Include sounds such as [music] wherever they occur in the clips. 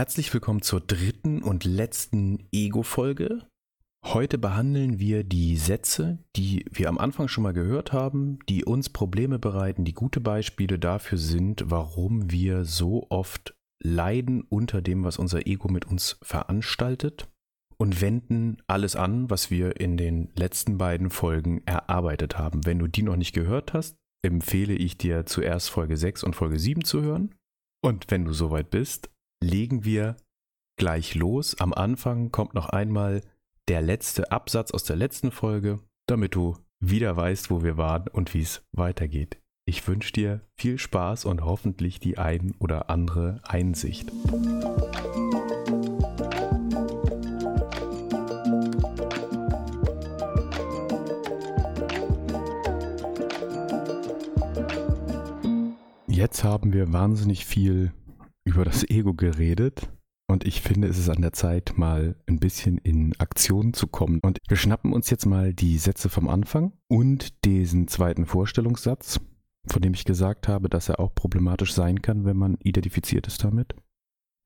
Herzlich willkommen zur dritten und letzten Ego-Folge. Heute behandeln wir die Sätze, die wir am Anfang schon mal gehört haben, die uns Probleme bereiten, die gute Beispiele dafür sind, warum wir so oft leiden unter dem, was unser Ego mit uns veranstaltet und wenden alles an, was wir in den letzten beiden Folgen erarbeitet haben. Wenn du die noch nicht gehört hast, empfehle ich dir zuerst Folge 6 und Folge 7 zu hören. Und wenn du soweit bist, legen wir gleich los. Am Anfang kommt noch einmal der letzte Absatz aus der letzten Folge, damit du wieder weißt, wo wir waren und wie es weitergeht. Ich wünsche dir viel Spaß und hoffentlich die ein oder andere Einsicht. Jetzt haben wir wahnsinnig viel über das Ego geredet. Und ich finde, es ist an der Zeit, mal ein bisschen in Aktion zu kommen. Und wir schnappen uns jetzt mal die Sätze vom Anfang und diesen zweiten Vorstellungssatz, von dem ich gesagt habe, dass er auch problematisch sein kann, wenn man identifiziert ist damit.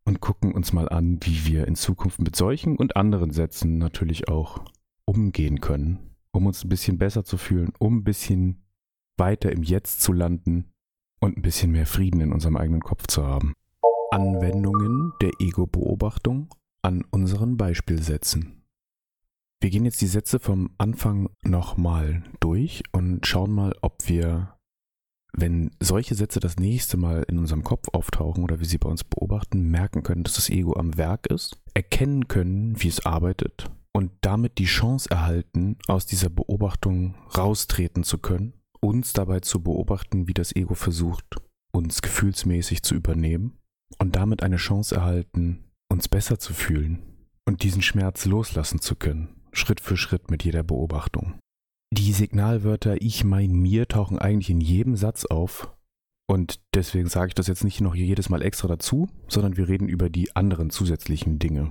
Und gucken uns mal an, wie wir in Zukunft mit solchen und anderen Sätzen natürlich auch umgehen können, um uns ein bisschen besser zu fühlen, um ein bisschen weiter im Jetzt zu landen und ein bisschen mehr Frieden in unserem eigenen Kopf zu haben. Anwendungen der Ego-Beobachtung an unseren Beispielsätzen. Wir gehen jetzt die Sätze vom Anfang nochmal durch und schauen mal, ob wir, wenn solche Sätze das nächste Mal in unserem Kopf auftauchen oder wir sie bei uns beobachten, merken können, dass das Ego am Werk ist, erkennen können, wie es arbeitet und damit die Chance erhalten, aus dieser Beobachtung raustreten zu können, uns dabei zu beobachten, wie das Ego versucht, uns gefühlsmäßig zu übernehmen und damit eine Chance erhalten, uns besser zu fühlen und diesen Schmerz loslassen zu können, Schritt für Schritt mit jeder Beobachtung. Die Signalwörter ich, mein, mir tauchen eigentlich in jedem Satz auf und deswegen sage ich das jetzt nicht noch jedes Mal extra dazu, sondern wir reden über die anderen zusätzlichen Dinge,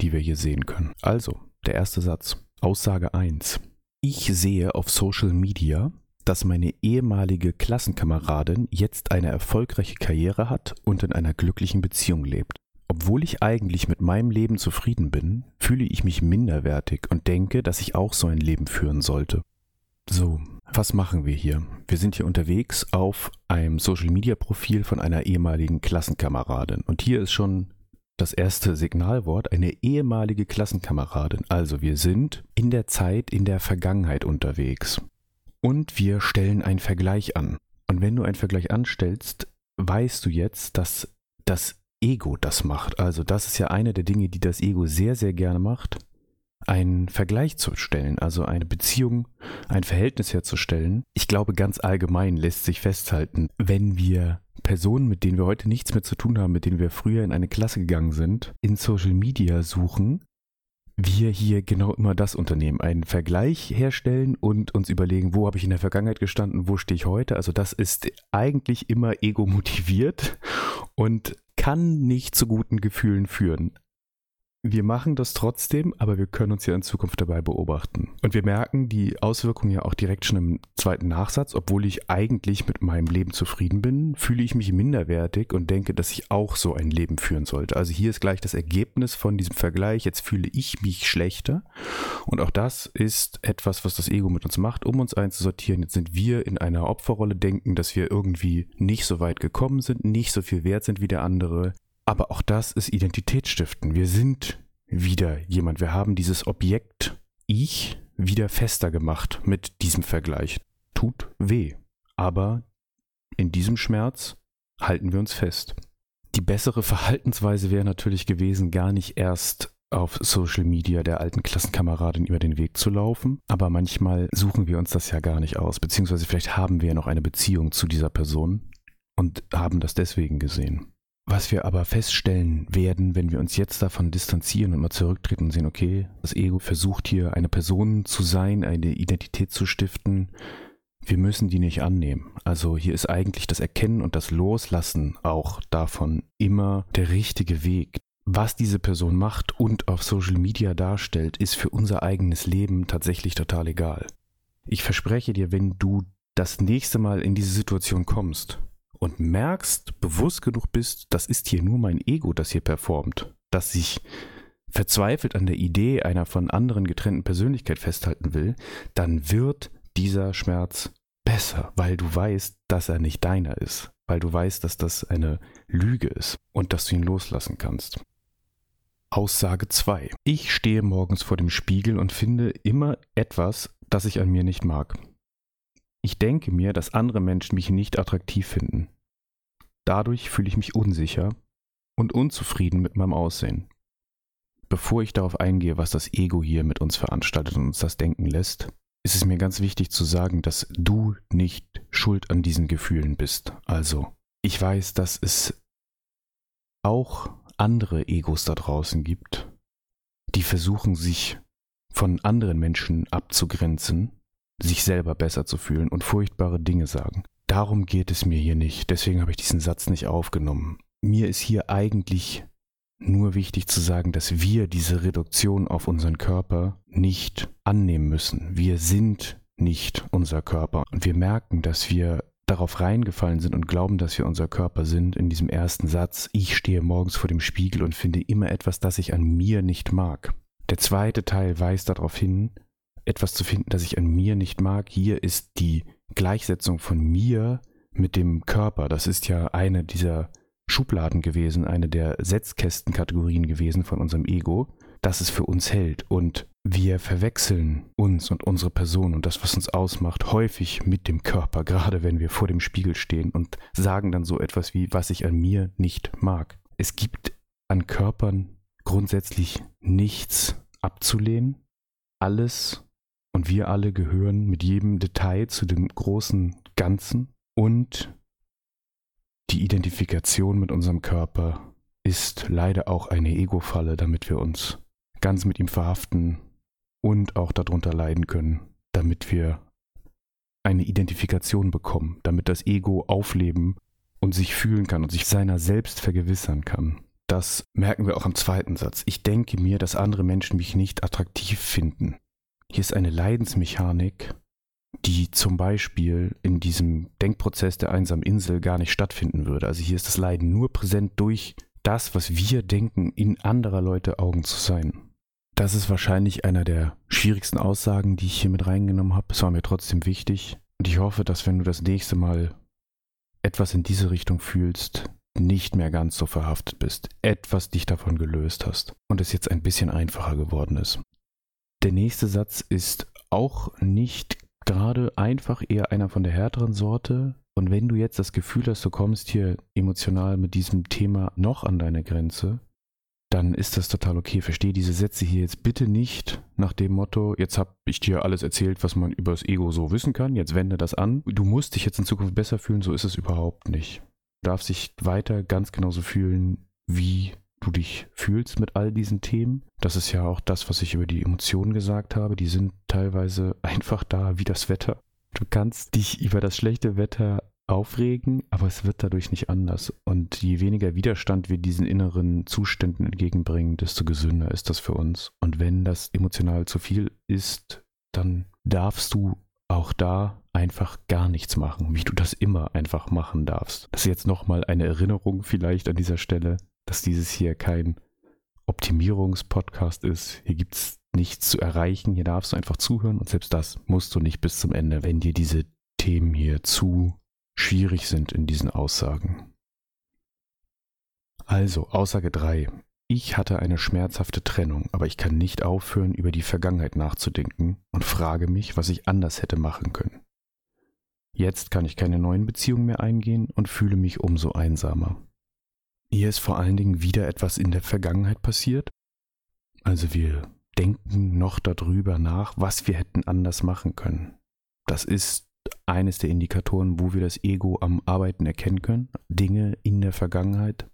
die wir hier sehen können. Also, der erste Satz. Aussage 1. Ich sehe auf Social Media dass meine ehemalige Klassenkameradin jetzt eine erfolgreiche Karriere hat und in einer glücklichen Beziehung lebt. Obwohl ich eigentlich mit meinem Leben zufrieden bin, fühle ich mich minderwertig und denke, dass ich auch so ein Leben führen sollte. So, was machen wir hier? Wir sind hier unterwegs auf einem Social-Media-Profil von einer ehemaligen Klassenkameradin. Und hier ist schon das erste Signalwort, eine ehemalige Klassenkameradin. Also wir sind in der Zeit, in der Vergangenheit unterwegs und wir stellen einen Vergleich an. Und wenn du einen Vergleich anstellst, weißt du jetzt, dass das Ego das macht. Also das ist ja eine der Dinge, die das Ego sehr, sehr gerne macht, einen Vergleich zu stellen, also eine Beziehung, ein Verhältnis herzustellen. Ich glaube, ganz allgemein lässt sich festhalten, wenn wir Personen, mit denen wir heute nichts mehr zu tun haben, mit denen wir früher in eine Klasse gegangen sind, in Social Media suchen, wir hier genau immer das unternehmen, einen Vergleich herstellen und uns überlegen, wo habe ich in der Vergangenheit gestanden, wo stehe ich heute. Also das ist eigentlich immer ego motiviert und kann nicht zu guten Gefühlen führen. Wir machen das trotzdem, aber wir können uns ja in Zukunft dabei beobachten. Und wir merken die Auswirkungen ja auch direkt schon im zweiten Nachsatz. Obwohl ich eigentlich mit meinem Leben zufrieden bin, fühle ich mich minderwertig und denke, dass ich auch so ein Leben führen sollte. Also hier ist gleich das Ergebnis von diesem Vergleich. Jetzt fühle ich mich schlechter. Und auch das ist etwas, was das Ego mit uns macht, um uns einzusortieren. Jetzt sind wir in einer Opferrolle, denken, dass wir irgendwie nicht so weit gekommen sind, nicht so viel wert sind wie der andere. Aber auch das ist Identitätsstiften. Wir sind wieder jemand. Wir haben dieses Objekt Ich wieder fester gemacht mit diesem Vergleich. Tut weh. Aber in diesem Schmerz halten wir uns fest. Die bessere Verhaltensweise wäre natürlich gewesen, gar nicht erst auf Social Media der alten Klassenkameradin über den Weg zu laufen. Aber manchmal suchen wir uns das ja gar nicht aus, beziehungsweise vielleicht haben wir ja noch eine Beziehung zu dieser Person und haben das deswegen gesehen. Was wir aber feststellen werden, wenn wir uns jetzt davon distanzieren und mal zurücktreten und sehen, okay, das Ego versucht hier eine Person zu sein, eine Identität zu stiften, wir müssen die nicht annehmen. Also hier ist eigentlich das Erkennen und das Loslassen auch davon immer der richtige Weg. Was diese Person macht und auf Social Media darstellt, ist für unser eigenes Leben tatsächlich total egal. Ich verspreche dir, wenn du das nächste Mal in diese Situation kommst und merkst, bewusst genug bist, das ist hier nur mein Ego, das hier performt, das sich verzweifelt an der Idee einer von anderen getrennten Persönlichkeit festhalten will, dann wird dieser Schmerz besser, weil du weißt, dass er nicht deiner ist, weil du weißt, dass das eine Lüge ist und dass du ihn loslassen kannst. Aussage 2. Ich stehe morgens vor dem Spiegel und finde immer etwas, das ich an mir nicht mag. Ich denke mir, dass andere Menschen mich nicht attraktiv finden. Dadurch fühle ich mich unsicher und unzufrieden mit meinem Aussehen. Bevor ich darauf eingehe, was das Ego hier mit uns veranstaltet und uns das denken lässt, ist es mir ganz wichtig zu sagen, dass du nicht schuld an diesen Gefühlen bist. Also, ich weiß, dass es auch andere Egos da draußen gibt, die versuchen, sich von anderen Menschen abzugrenzen, sich selber besser zu fühlen und furchtbare Dinge sagen. Darum geht es mir hier nicht, deswegen habe ich diesen Satz nicht aufgenommen. Mir ist hier eigentlich nur wichtig zu sagen, dass wir diese Reduktion auf unseren Körper nicht annehmen müssen. Wir sind nicht unser Körper und wir merken, dass wir darauf reingefallen sind und glauben, dass wir unser Körper sind, in diesem ersten Satz, ich stehe morgens vor dem Spiegel und finde immer etwas, das ich an mir nicht mag. Der zweite Teil weist darauf hin, etwas zu finden, das ich an mir nicht mag. Hier ist die Gleichsetzung von mir mit dem Körper. Das ist ja eine dieser Schubladen gewesen, eine der Setzkästenkategorien gewesen von unserem Ego, das es für uns hält. Und wir verwechseln uns und unsere Person und das, was uns ausmacht, häufig mit dem Körper, gerade wenn wir vor dem Spiegel stehen und sagen dann so etwas wie, was ich an mir nicht mag. Es gibt an Körpern grundsätzlich nichts abzulehnen. Alles und wir alle gehören mit jedem Detail zu dem großen Ganzen und die Identifikation mit unserem Körper ist leider auch eine Ego-Falle, damit wir uns ganz mit ihm verhaften und auch darunter leiden können, damit wir eine Identifikation bekommen, damit das Ego aufleben und sich fühlen kann und sich seiner selbst vergewissern kann. Das merken wir auch im zweiten Satz. Ich denke mir, dass andere Menschen mich nicht attraktiv finden. Hier ist eine Leidensmechanik, die zum Beispiel in diesem Denkprozess der einsamen Insel gar nicht stattfinden würde. Also hier ist das Leiden nur präsent durch das, was wir denken, in anderer Leute Augen zu sein. Das ist wahrscheinlich einer der schwierigsten Aussagen, die ich hier mit reingenommen habe. Es war mir trotzdem wichtig. Und ich hoffe, dass wenn du das nächste Mal etwas in diese Richtung fühlst, nicht mehr ganz so verhaftet bist, etwas dich davon gelöst hast und es jetzt ein bisschen einfacher geworden ist. Der nächste Satz ist auch nicht gerade einfach eher einer von der härteren Sorte. Und wenn du jetzt das Gefühl hast, du kommst hier emotional mit diesem Thema noch an deine Grenze, dann ist das total okay. Verstehe diese Sätze hier jetzt bitte nicht nach dem Motto, jetzt habe ich dir alles erzählt, was man über das Ego so wissen kann, jetzt wende das an. Du musst dich jetzt in Zukunft besser fühlen, so ist es überhaupt nicht. Du darfst dich weiter ganz genauso fühlen, wie du dich fühlst mit all diesen Themen. Das ist ja auch das, was ich über die Emotionen gesagt habe. Die sind teilweise [laughs] einfach da wie das Wetter. Du kannst dich über das schlechte Wetter aufregen, aber es wird dadurch nicht anders. Und je weniger Widerstand wir diesen inneren Zuständen entgegenbringen, desto gesünder ist das für uns. Und wenn das emotional zu viel ist, dann darfst du auch da einfach gar nichts machen, wie du das immer einfach machen darfst. Das ist jetzt nochmal eine Erinnerung vielleicht an dieser Stelle, dass dieses hier kein Optimierungspodcast ist. Hier gibt es nichts zu erreichen, hier darfst du einfach zuhören und selbst das musst du nicht bis zum Ende, wenn dir diese Themen hier zu schwierig sind in diesen Aussagen. Also, Aussage 3. Ich hatte eine schmerzhafte Trennung, aber ich kann nicht aufhören, über die Vergangenheit nachzudenken und frage mich, was ich anders hätte machen können. Jetzt kann ich keine neuen Beziehungen mehr eingehen und fühle mich umso einsamer. Hier ist vor allen Dingen wieder etwas in der Vergangenheit passiert. Also wir denken noch darüber nach, was wir hätten anders machen können. Das ist eines der Indikatoren, wo wir das Ego am Arbeiten erkennen können. Dinge in der Vergangenheit,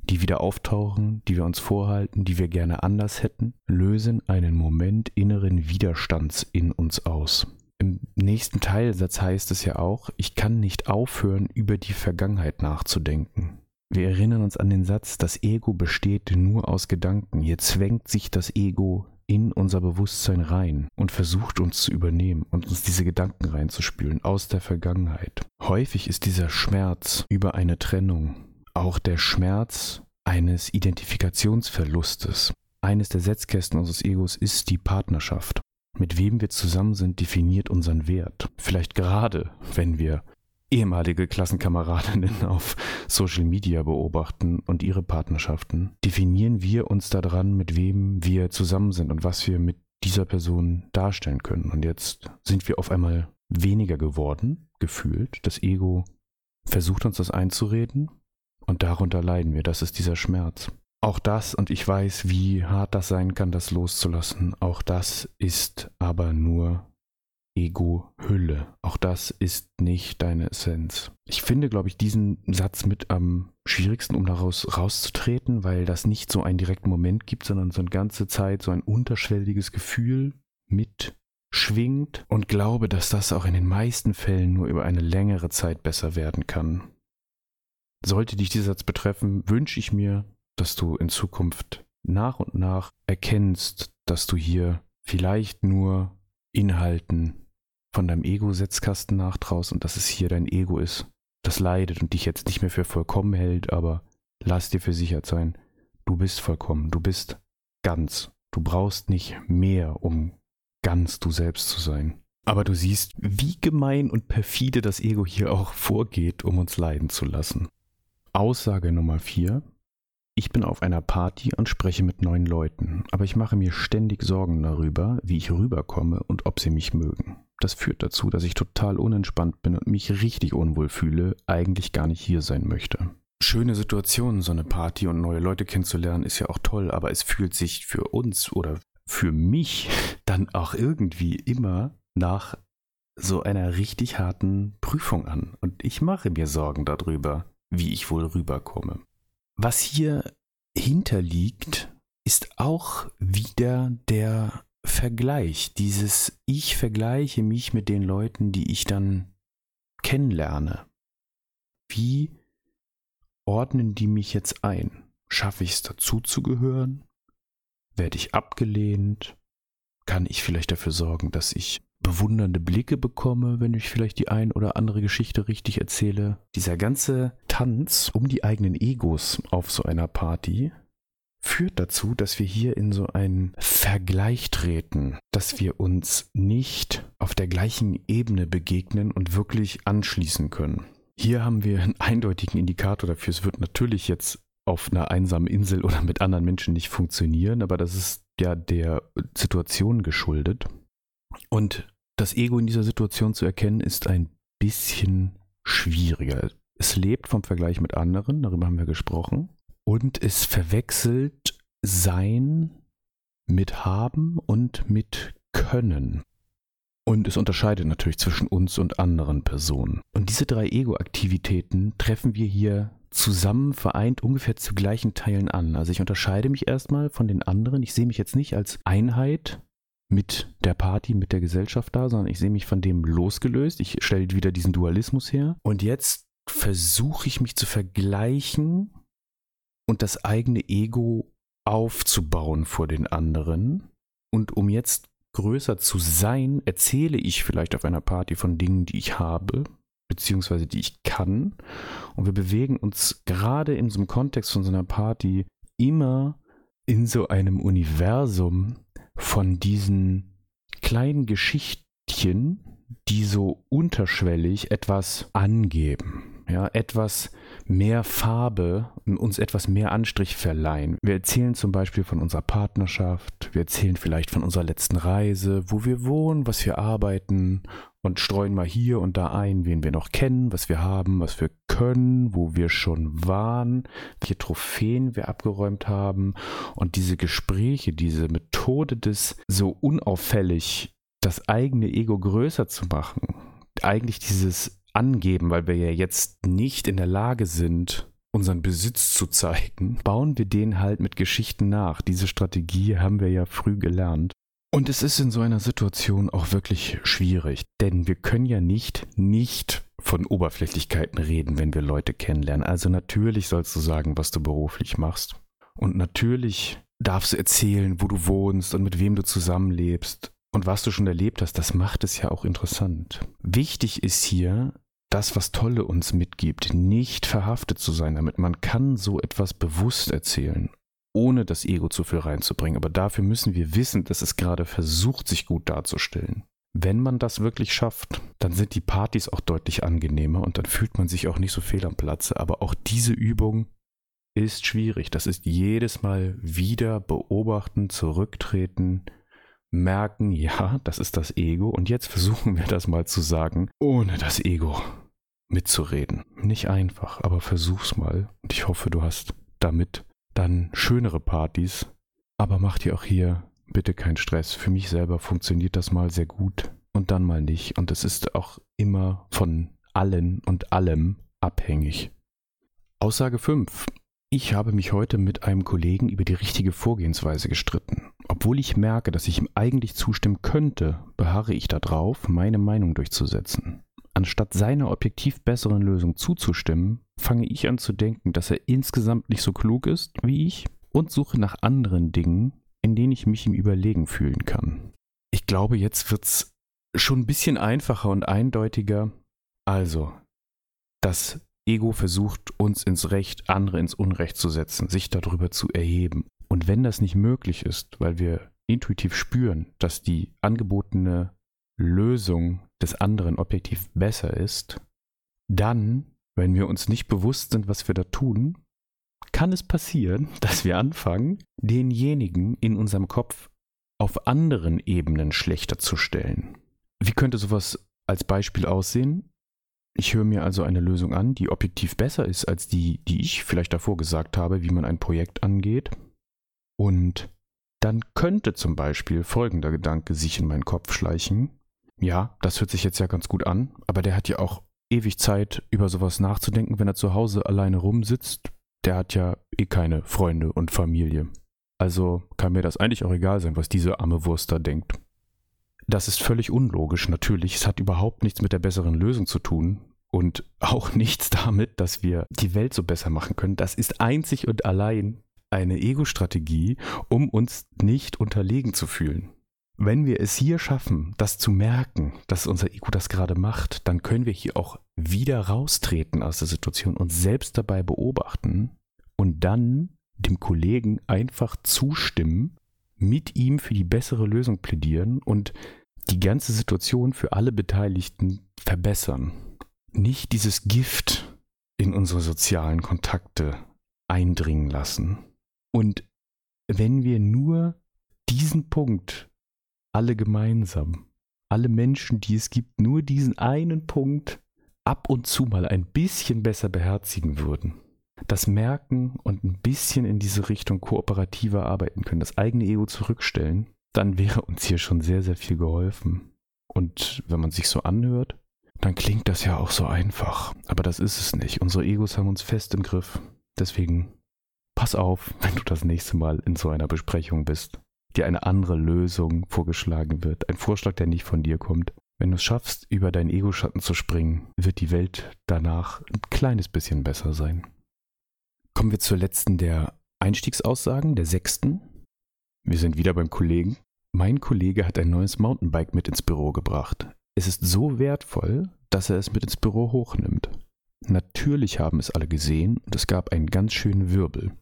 die wieder auftauchen, die wir uns vorhalten, die wir gerne anders hätten, lösen einen Moment inneren Widerstands in uns aus. Im nächsten Teilsatz heißt es ja auch, ich kann nicht aufhören, über die Vergangenheit nachzudenken. Wir erinnern uns an den Satz, das Ego besteht nur aus Gedanken. Hier zwängt sich das Ego in unser Bewusstsein rein und versucht uns zu übernehmen und uns diese Gedanken reinzuspülen aus der Vergangenheit. Häufig ist dieser Schmerz über eine Trennung auch der Schmerz eines Identifikationsverlustes. Eines der Setzkästen unseres Egos ist die Partnerschaft. Mit wem wir zusammen sind, definiert unseren Wert. Vielleicht gerade, wenn wir ehemalige Klassenkameradinnen [laughs] auf Social Media beobachten und ihre Partnerschaften, definieren wir uns daran, mit wem wir zusammen sind und was wir mit dieser Person darstellen können. Und jetzt sind wir auf einmal weniger geworden, gefühlt. Das Ego versucht uns das einzureden und darunter leiden wir. Das ist dieser Schmerz. Auch das, und ich weiß, wie hart das sein kann, das loszulassen, auch das ist aber nur Ego-Hülle. Auch das ist nicht deine Essenz. Ich finde, glaube ich, diesen Satz mit am schwierigsten, um daraus rauszutreten, weil das nicht so einen direkten Moment gibt, sondern so eine ganze Zeit so ein unterschwelliges Gefühl mitschwingt und glaube, dass das auch in den meisten Fällen nur über eine längere Zeit besser werden kann. Sollte dich dieser Satz betreffen, wünsche ich mir, dass du in Zukunft nach und nach erkennst, dass du hier vielleicht nur Inhalten von deinem Ego-Setzkasten nachtraust und dass es hier dein Ego ist, das leidet und dich jetzt nicht mehr für vollkommen hält, aber lass dir versichert sein, du bist vollkommen, du bist ganz. Du brauchst nicht mehr, um ganz du selbst zu sein. Aber du siehst, wie gemein und perfide das Ego hier auch vorgeht, um uns leiden zu lassen. Aussage Nummer 4. Ich bin auf einer Party und spreche mit neuen Leuten, aber ich mache mir ständig Sorgen darüber, wie ich rüberkomme und ob sie mich mögen. Das führt dazu, dass ich total unentspannt bin und mich richtig unwohl fühle, eigentlich gar nicht hier sein möchte. Schöne Situationen, so eine Party und neue Leute kennenzulernen, ist ja auch toll, aber es fühlt sich für uns oder für mich [laughs] dann auch irgendwie immer nach so einer richtig harten Prüfung an. Und ich mache mir Sorgen darüber, wie ich wohl rüberkomme. Was hier hinterliegt, ist auch wieder der Vergleich, dieses Ich vergleiche mich mit den Leuten, die ich dann kennenlerne. Wie ordnen die mich jetzt ein? Schaffe ich es dazuzugehören? Werde ich abgelehnt? Kann ich vielleicht dafür sorgen, dass ich bewundernde Blicke bekomme, wenn ich vielleicht die ein oder andere Geschichte richtig erzähle? Dieser ganze Tanz um die eigenen Egos auf so einer Party führt dazu, dass wir hier in so einen Vergleich treten, dass wir uns nicht auf der gleichen Ebene begegnen und wirklich anschließen können. Hier haben wir einen eindeutigen Indikator dafür. Es wird natürlich jetzt auf einer einsamen Insel oder mit anderen Menschen nicht funktionieren, aber das ist ja der Situation geschuldet. Und das Ego in dieser Situation zu erkennen, ist ein bisschen schwieriger. Es lebt vom Vergleich mit anderen, darüber haben wir gesprochen und es verwechselt Sein mit Haben und mit Können. Und es unterscheidet natürlich zwischen uns und anderen Personen. Und diese drei Ego-Aktivitäten treffen wir hier zusammen vereint ungefähr zu gleichen Teilen an. Also ich unterscheide mich erstmal von den anderen. Ich sehe mich jetzt nicht als Einheit mit der Party, mit der Gesellschaft da, sondern ich sehe mich von dem losgelöst. Ich stelle wieder diesen Dualismus her. Und jetzt versuche ich mich zu vergleichen und das eigene Ego aufzubauen vor den anderen. Und um jetzt größer zu sein, erzähle ich vielleicht auf einer Party von Dingen, die ich habe, beziehungsweise die ich kann. Und wir bewegen uns gerade in so einem Kontext von so einer Party immer in so einem Universum von diesen kleinen Geschichtchen, die so unterschwellig etwas angeben ja, etwas mehr Farbe, uns etwas mehr Anstrich verleihen. Wir erzählen zum Beispiel von unserer Partnerschaft, wir erzählen vielleicht von unserer letzten Reise, wo wir wohnen, was wir arbeiten und streuen mal hier und da ein, wen wir noch kennen, was wir haben, was wir können, wo wir schon waren, welche Trophäen wir abgeräumt haben und diese Gespräche, diese Methode des so unauffällig das eigene Ego größer zu machen, eigentlich dieses angeben, weil wir ja jetzt nicht in der Lage sind, unseren Besitz zu zeigen, bauen wir den halt mit Geschichten nach. Diese Strategie haben wir ja früh gelernt. Und es ist in so einer Situation auch wirklich schwierig, denn wir können ja nicht nicht von Oberflächlichkeiten reden, wenn wir Leute kennenlernen. Also natürlich sollst du sagen, was du beruflich machst. Und natürlich darfst du erzählen, wo du wohnst und mit wem du zusammenlebst und was du schon erlebt hast. Das macht es ja auch interessant. Wichtig ist hier, das, was Tolle uns mitgibt, nicht verhaftet zu sein damit. Man kann so etwas bewusst erzählen, ohne das Ego zu viel reinzubringen. Aber dafür müssen wir wissen, dass es gerade versucht, sich gut darzustellen. Wenn man das wirklich schafft, dann sind die Partys auch deutlich angenehmer und dann fühlt man sich auch nicht so fehl am Platze. Aber auch diese Übung ist schwierig. Das ist jedes Mal wieder beobachten, zurücktreten, merken, ja, das ist das Ego. Und jetzt versuchen wir das mal zu sagen, ohne das Ego mitzureden. Nicht einfach, aber versuch's mal. Und ich hoffe, du hast damit dann schönere Partys. Aber mach dir auch hier bitte keinen Stress. Für mich selber funktioniert das mal sehr gut und dann mal nicht. Und es ist auch immer von allen und allem abhängig. Aussage 5. Ich habe mich heute mit einem Kollegen über die richtige Vorgehensweise gestritten. Obwohl ich merke, dass ich ihm eigentlich zustimmen könnte, beharre ich darauf, meine Meinung durchzusetzen. Anstatt seiner objektiv besseren Lösung zuzustimmen, fange ich an zu denken, dass er insgesamt nicht so klug ist wie ich und suche nach anderen Dingen, in denen ich mich ihm überlegen fühlen kann. Ich glaube, jetzt wird es schon ein bisschen einfacher und eindeutiger. Also, das Ego versucht, uns ins Recht, andere ins Unrecht zu setzen, sich darüber zu erheben. Und wenn das nicht möglich ist, weil wir intuitiv spüren, dass die angebotene Lösung des anderen objektiv besser ist, dann, wenn wir uns nicht bewusst sind, was wir da tun, kann es passieren, [laughs] dass wir anfangen, denjenigen in unserem Kopf auf anderen Ebenen schlechter zu stellen. Wie könnte sowas als Beispiel aussehen? Ich höre mir also eine Lösung an, die objektiv besser ist als die, die ich vielleicht davor gesagt habe, wie man ein Projekt angeht. Und dann könnte zum Beispiel folgender Gedanke sich in meinen Kopf schleichen. Ja, das hört sich jetzt ja ganz gut an, aber der hat ja auch ewig Zeit, über sowas nachzudenken, wenn er zu Hause alleine rumsitzt. Der hat ja eh keine Freunde und Familie. Also kann mir das eigentlich auch egal sein, was diese arme Wurst da denkt. Das ist völlig unlogisch, natürlich. Es hat überhaupt nichts mit der besseren Lösung zu tun und [laughs] auch nichts damit, dass wir die Welt so besser machen können. Das ist einzig und allein eine Ego-Strategie, um uns nicht unterlegen zu fühlen. Wenn wir es hier schaffen, das zu merken, dass unser Ego das gerade macht, dann können wir hier auch wieder raustreten aus der Situation und selbst dabei beobachten und dann dem Kollegen einfach zustimmen mit ihm für die bessere Lösung plädieren und die ganze Situation für alle Beteiligten verbessern. Nicht dieses Gift in unsere sozialen Kontakte eindringen lassen. Und wenn wir nur diesen Punkt alle gemeinsam, alle Menschen, die es gibt, nur diesen einen Punkt ab und zu mal ein bisschen besser beherzigen würden, das merken und ein bisschen in diese Richtung kooperativer arbeiten können, das eigene Ego zurückstellen, dann wäre uns hier schon sehr, sehr viel geholfen. Und wenn man sich so anhört, dann klingt das ja auch so einfach. Aber das ist es nicht. Unsere Egos haben uns fest im Griff. Deswegen pass auf, wenn du das nächste Mal in so einer Besprechung bist, dir eine andere Lösung vorgeschlagen wird. Ein Vorschlag, der nicht von dir kommt. Wenn du es schaffst, über deinen Ego-Schatten zu springen, wird die Welt danach ein kleines bisschen besser sein. Kommen wir zur letzten der Einstiegsaussagen, der sechsten. Wir sind wieder beim Kollegen. Mein Kollege hat ein neues Mountainbike mit ins Büro gebracht. Es ist so wertvoll, dass er es mit ins Büro hochnimmt. Natürlich haben es alle gesehen und es gab einen ganz schönen Wirbel.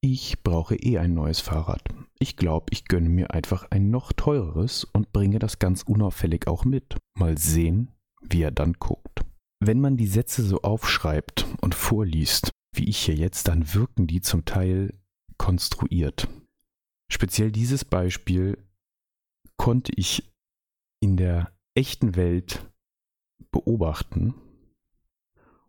Ich brauche eh ein neues Fahrrad. Ich glaube, ich gönne mir einfach ein noch teureres und bringe das ganz unauffällig auch mit. Mal sehen, wie er dann guckt. Wenn man die Sätze so aufschreibt und vorliest, wie ich hier jetzt, dann wirken die zum Teil konstruiert. Speziell dieses Beispiel konnte ich in der echten Welt beobachten.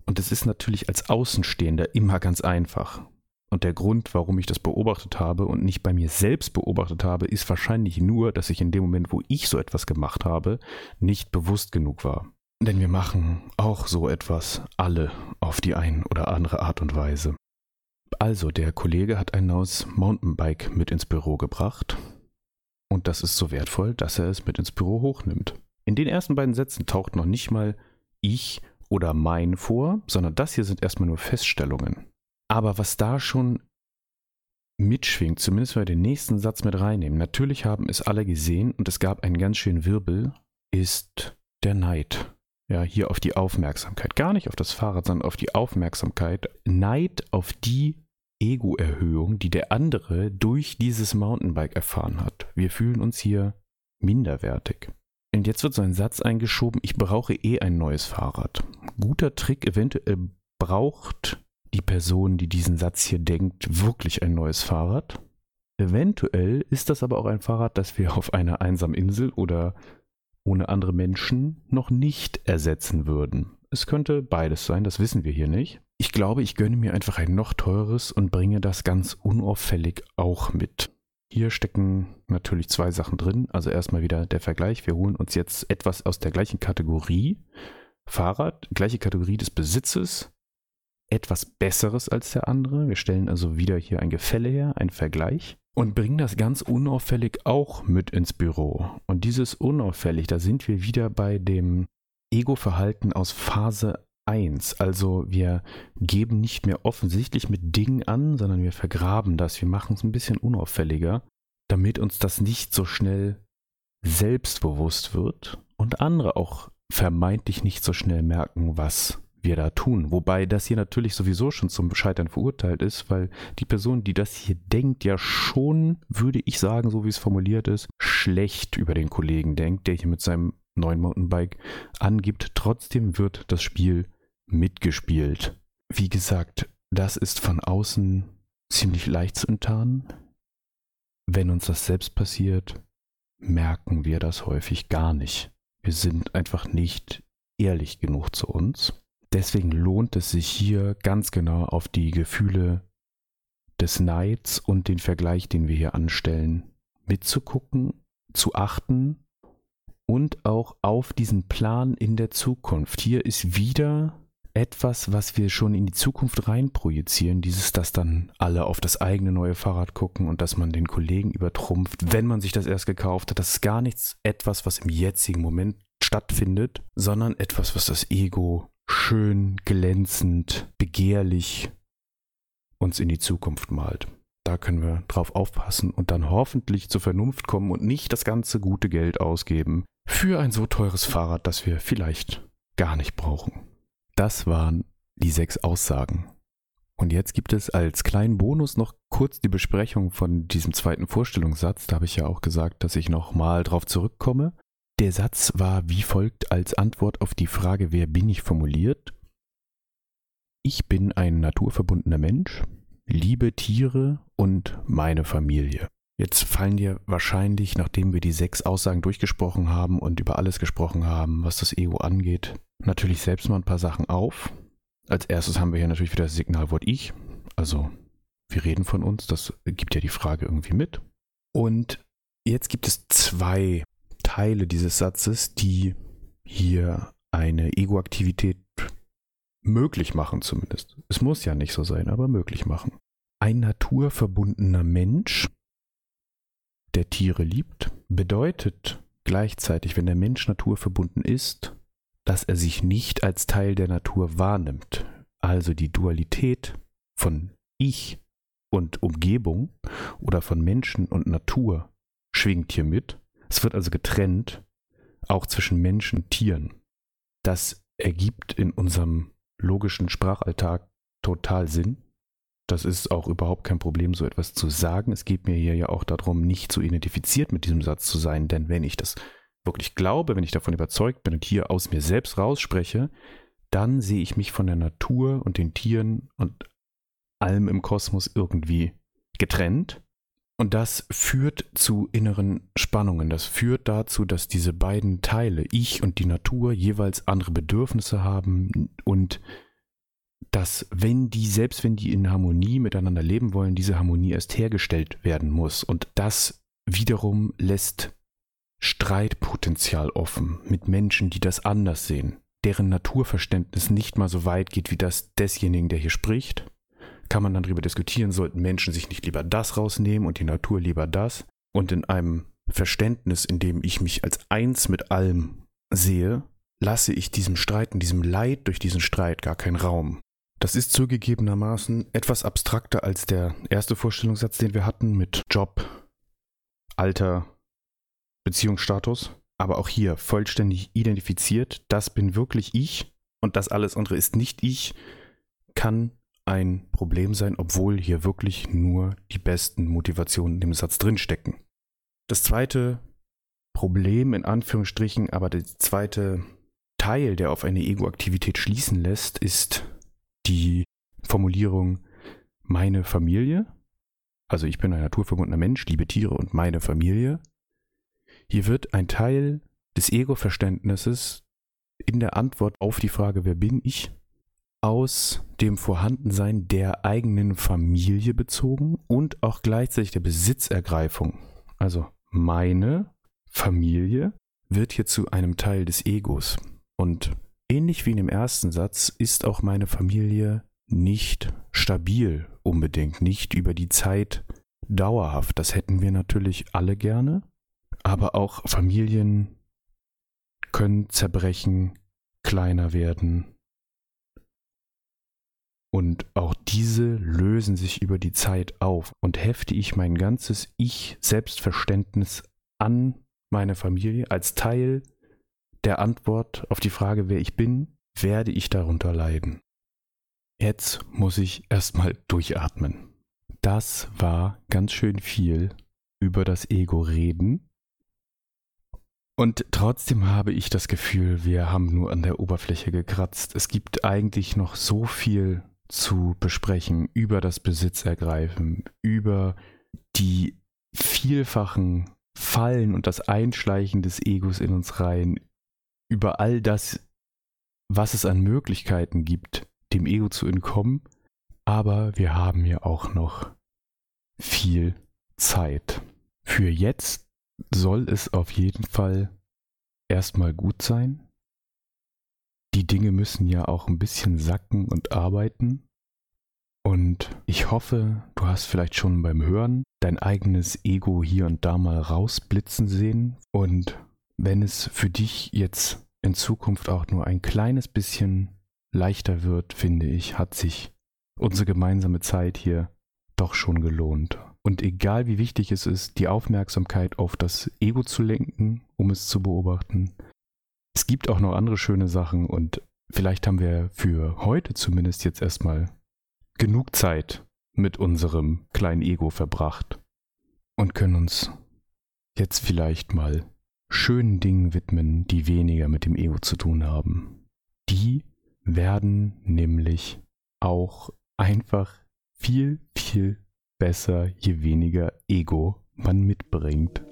Und es ist natürlich als Außenstehender immer ganz einfach. Und der Grund, warum ich das beobachtet habe und nicht bei mir selbst beobachtet habe, ist wahrscheinlich nur, dass ich in dem Moment, wo ich so etwas gemacht habe, nicht bewusst genug war. Denn wir machen auch so etwas alle auf die ein oder andere Art und Weise. Also, der Kollege hat ein neues Mountainbike mit ins Büro gebracht. Und das ist so wertvoll, dass er es mit ins Büro hochnimmt. In den ersten beiden Sätzen taucht noch nicht mal ich oder mein vor, sondern das hier sind erstmal nur Feststellungen. Aber was da schon mitschwingt, zumindest wenn wir den nächsten Satz mit reinnehmen, natürlich haben es alle gesehen und es gab einen ganz schönen Wirbel, ist der Neid. Ja, hier auf die Aufmerksamkeit. Gar nicht auf das Fahrrad, sondern auf die Aufmerksamkeit. Neid auf die Ego-Erhöhung, die der andere durch dieses Mountainbike erfahren hat. Wir fühlen uns hier minderwertig. Und jetzt wird so ein Satz eingeschoben, ich brauche eh ein neues Fahrrad. Guter Trick, eventuell braucht die Person, die diesen Satz hier denkt, wirklich ein neues Fahrrad. Eventuell ist das aber auch ein Fahrrad, das wir auf einer einsamen Insel oder ohne andere Menschen noch nicht ersetzen würden. Es könnte beides sein, das wissen wir hier nicht. Ich glaube, ich gönne mir einfach ein noch teures und bringe das ganz unauffällig auch mit. Hier stecken natürlich zwei Sachen drin. Also erstmal wieder der Vergleich. Wir holen uns jetzt etwas aus der gleichen Kategorie. Fahrrad, gleiche Kategorie des Besitzes, etwas Besseres als der andere. Wir stellen also wieder hier ein Gefälle her, ein Vergleich und bringen das ganz unauffällig auch mit ins Büro. Und dieses unauffällig, da sind wir wieder bei dem Ego-Verhalten aus Phase 1. Also wir geben nicht mehr offensichtlich mit Dingen an, sondern wir vergraben das. Wir machen es ein bisschen unauffälliger, damit uns das nicht so schnell selbstbewusst wird und andere auch vermeintlich nicht so schnell merken, was wir da tun. Wobei das hier natürlich sowieso schon zum Scheitern verurteilt ist, weil die Person, die das hier denkt, ja schon, würde ich sagen, so wie es formuliert ist, schlecht über den Kollegen denkt, der hier mit seinem neuen Mountainbike angibt. Trotzdem wird das Spiel mitgespielt. Wie gesagt, das ist von außen ziemlich leicht zu enttarnen. Wenn uns das selbst passiert, merken wir das häufig gar nicht. Wir sind einfach nicht ehrlich genug zu uns. Deswegen lohnt es sich hier ganz genau auf die Gefühle des Neids und den Vergleich, den wir hier anstellen, mitzugucken, zu achten und auch auf diesen Plan in der Zukunft. Hier ist wieder etwas, was wir schon in die Zukunft reinprojizieren, dieses, dass dann alle auf das eigene neue Fahrrad gucken und dass man den Kollegen übertrumpft, wenn man sich das erst gekauft hat. Das ist gar nichts etwas, was im jetzigen Moment stattfindet, sondern etwas, was das Ego schön, glänzend, begehrlich uns in die Zukunft malt. Da können wir drauf aufpassen und dann hoffentlich zur Vernunft kommen und nicht das ganze gute Geld ausgeben für ein so teures Fahrrad, das wir vielleicht gar nicht brauchen. Das waren die sechs Aussagen. Und jetzt gibt es als kleinen Bonus noch kurz die Besprechung von diesem zweiten Vorstellungssatz. Da habe ich ja auch gesagt, dass ich nochmal drauf zurückkomme. Der Satz war wie folgt als Antwort auf die Frage, wer bin ich formuliert. Ich bin ein naturverbundener Mensch, liebe Tiere und meine Familie. Jetzt fallen dir wahrscheinlich, nachdem wir die sechs Aussagen durchgesprochen haben und über alles gesprochen haben, was das Ego angeht, natürlich selbst mal ein paar Sachen auf. Als erstes haben wir hier natürlich wieder das Signalwort ich. Also wir reden von uns, das gibt ja die Frage irgendwie mit. Und jetzt gibt es zwei Teile dieses Satzes, die hier eine Ego-Aktivität möglich machen zumindest. Es muss ja nicht so sein, aber möglich machen. Ein naturverbundener Mensch, der Tiere liebt, bedeutet gleichzeitig, wenn der Mensch naturverbunden ist, dass er sich nicht als Teil der Natur wahrnimmt. Also die Dualität von Ich und Umgebung oder von Menschen und Natur schwingt hier mit es wird also getrennt, auch zwischen Menschen und Tieren. Das ergibt in unserem logischen Sprachalltag total Sinn. Das ist auch überhaupt kein Problem, so etwas zu sagen. Es geht mir hier ja auch darum, nicht so identifiziert mit diesem Satz zu sein, denn wenn ich das wirklich glaube, wenn ich davon überzeugt bin und hier aus mir selbst rausspreche, dann sehe ich mich von der Natur und den Tieren und allem im Kosmos irgendwie getrennt und das führt zu inneren Spannungen. Das führt dazu, dass diese beiden Teile, ich und die Natur, jeweils andere Bedürfnisse haben und dass, wenn die, selbst wenn die in Harmonie miteinander leben wollen, diese Harmonie erst hergestellt werden muss. Und das wiederum lässt Streitpotenzial offen mit Menschen, die das anders sehen, deren Naturverständnis nicht mal so weit geht wie das desjenigen, der hier spricht kann man dann darüber diskutieren, sollten Menschen sich nicht lieber das rausnehmen und die Natur lieber das. Und in einem Verständnis, in dem ich mich als eins mit allem sehe, lasse ich diesem Streit und diesem Leid durch diesen Streit gar keinen Raum. Das ist zugegebenermaßen etwas abstrakter als der erste Vorstellungssatz, den wir hatten mit Job, Alter, Beziehungsstatus. Aber auch hier vollständig identifiziert, das bin wirklich ich und das alles andere ist nicht ich, kann ein Problem sein, obwohl hier wirklich nur die besten Motivationen dem Satz drinstecken. Das zweite Problem in Anführungsstrichen, aber der zweite Teil, der auf eine Ego-Aktivität schließen lässt, ist die Formulierung meine Familie. Also ich bin ein naturverbundener Mensch, liebe Tiere und meine Familie. Hier wird ein Teil des Ego-Verständnisses in der Antwort auf die Frage, wer bin ich, aus dem Vorhandensein der eigenen Familie bezogen und auch gleichzeitig der Besitzergreifung. Also meine Familie wird hier zu einem Teil des Egos. Und ähnlich wie in dem ersten Satz ist auch meine Familie nicht stabil unbedingt, nicht über die Zeit dauerhaft. Das hätten wir natürlich alle gerne. Aber auch Familien können zerbrechen, kleiner werden. Und auch diese lösen sich über die Zeit auf. Und hefte ich mein ganzes Ich-Selbstverständnis an meine Familie als Teil der Antwort auf die Frage, wer ich bin, werde ich darunter leiden. Jetzt muss ich erstmal durchatmen. Das war ganz schön viel über das Ego reden. Und trotzdem habe ich das Gefühl, wir haben nur an der Oberfläche gekratzt. Es gibt eigentlich noch so viel zu besprechen über das Besitzergreifen, über die vielfachen Fallen und das Einschleichen des Egos in uns rein, über all das, was es an Möglichkeiten gibt, dem Ego zu entkommen. Aber wir haben ja auch noch viel Zeit. Für jetzt soll es auf jeden Fall erstmal gut sein. Die Dinge müssen ja auch ein bisschen sacken und arbeiten. Und ich hoffe, du hast vielleicht schon beim Hören dein eigenes Ego hier und da mal rausblitzen sehen. Und wenn es für dich jetzt in Zukunft auch nur ein kleines bisschen leichter wird, finde ich, hat sich unsere gemeinsame Zeit hier doch schon gelohnt. Und egal wie wichtig es ist, die Aufmerksamkeit auf das Ego zu lenken, um es zu beobachten, es gibt auch noch andere schöne Sachen und vielleicht haben wir für heute zumindest jetzt erstmal genug Zeit mit unserem kleinen Ego verbracht und können uns jetzt vielleicht mal schönen Dingen widmen, die weniger mit dem Ego zu tun haben. Die werden nämlich auch einfach viel, viel besser, je weniger Ego man mitbringt.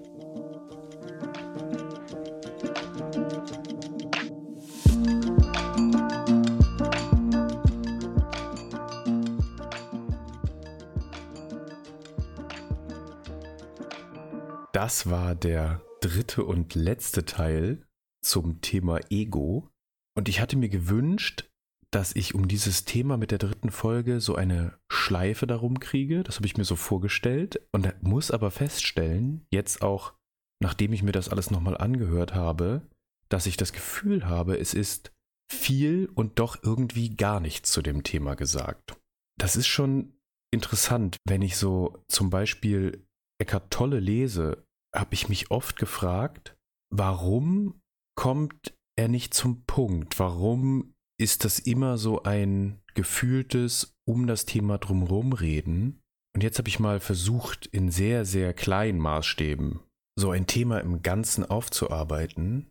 Das war der dritte und letzte Teil zum Thema Ego. Und ich hatte mir gewünscht, dass ich um dieses Thema mit der dritten Folge so eine Schleife darum kriege. Das habe ich mir so vorgestellt und muss aber feststellen, jetzt auch, nachdem ich mir das alles nochmal angehört habe, dass ich das Gefühl habe, es ist viel und doch irgendwie gar nichts zu dem Thema gesagt. Das ist schon interessant, wenn ich so zum Beispiel Eckart Tolle lese, habe ich mich oft gefragt, warum kommt er nicht zum Punkt? Warum ist das immer so ein gefühltes um das Thema drumherum reden? Und jetzt habe ich mal versucht, in sehr, sehr kleinen Maßstäben so ein Thema im Ganzen aufzuarbeiten.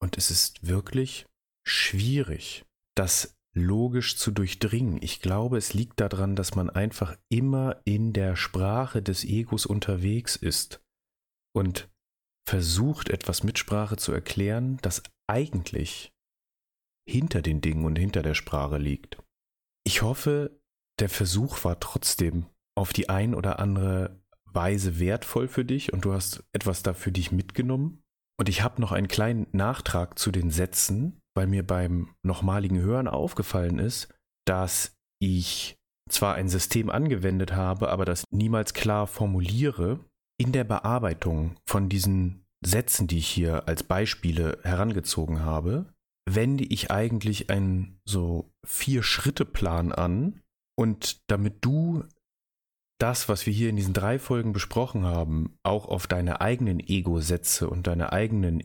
Und es ist wirklich schwierig, das logisch zu durchdringen. Ich glaube, es liegt daran, dass man einfach immer in der Sprache des Egos unterwegs ist und versucht, etwas mit Sprache zu erklären, das eigentlich hinter den Dingen und hinter der Sprache liegt. Ich hoffe, der Versuch war trotzdem auf die ein oder andere Weise wertvoll für dich und du hast etwas dafür dich mitgenommen. Und ich habe noch einen kleinen Nachtrag zu den Sätzen, weil mir beim nochmaligen Hören aufgefallen ist, dass ich zwar ein System angewendet habe, aber das niemals klar formuliere in der Bearbeitung von diesen Sätzen, die ich hier als Beispiele herangezogen habe, wende ich eigentlich einen so Vier-Schritte-Plan an. Und damit du das, was wir hier in diesen drei Folgen besprochen haben, auch auf deine eigenen Ego-Sätze und deine eigenen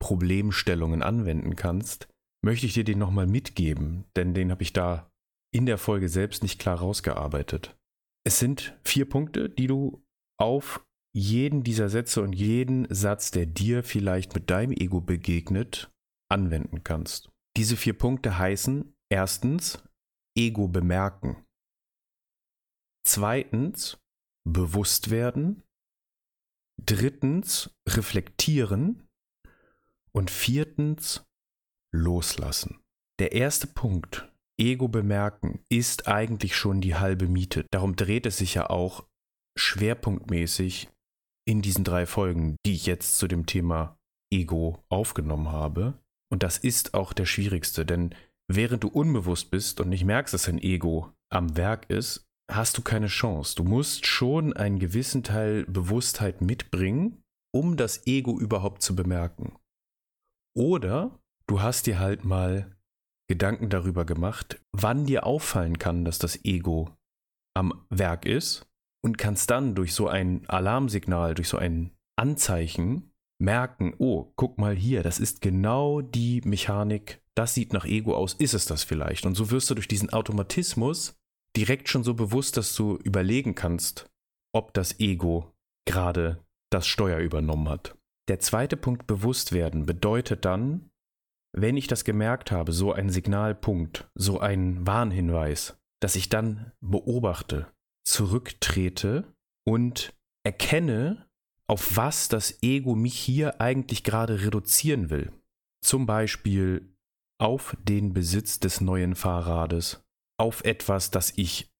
Ego-Problemstellungen anwenden kannst, möchte ich dir den nochmal mitgeben, denn den habe ich da in der Folge selbst nicht klar rausgearbeitet. Es sind vier Punkte, die du auf jeden dieser Sätze und jeden Satz, der dir vielleicht mit deinem Ego begegnet, anwenden kannst. Diese vier Punkte heißen erstens Ego bemerken. Zweitens bewusst werden. Drittens reflektieren. Und viertens loslassen. Der erste Punkt, Ego bemerken, ist eigentlich schon die halbe Miete. Darum dreht es sich ja auch schwerpunktmäßig in diesen drei Folgen, die ich jetzt zu dem Thema Ego aufgenommen habe. Und das ist auch der schwierigste, denn während du unbewusst bist und nicht merkst, dass dein Ego am Werk ist, hast du keine Chance. Du musst schon einen gewissen Teil Bewusstheit mitbringen, um das Ego überhaupt zu bemerken. Oder du hast dir halt mal Gedanken darüber gemacht, wann dir auffallen kann, dass das Ego am Werk ist und kannst dann durch so ein Alarmsignal, durch so ein Anzeichen merken, oh, guck mal hier, das ist genau die Mechanik, das sieht nach Ego aus, ist es das vielleicht? Und so wirst du durch diesen Automatismus direkt schon so bewusst, dass du überlegen kannst, ob das Ego gerade das Steuer übernommen hat. Der zweite Punkt bewusst werden bedeutet dann, wenn ich das gemerkt habe, so ein Signalpunkt, so ein Warnhinweis, dass ich dann beobachte, zurücktrete und erkenne, auf was das Ego mich hier eigentlich gerade reduzieren will. Zum Beispiel auf den Besitz des neuen Fahrrades, auf etwas, das ich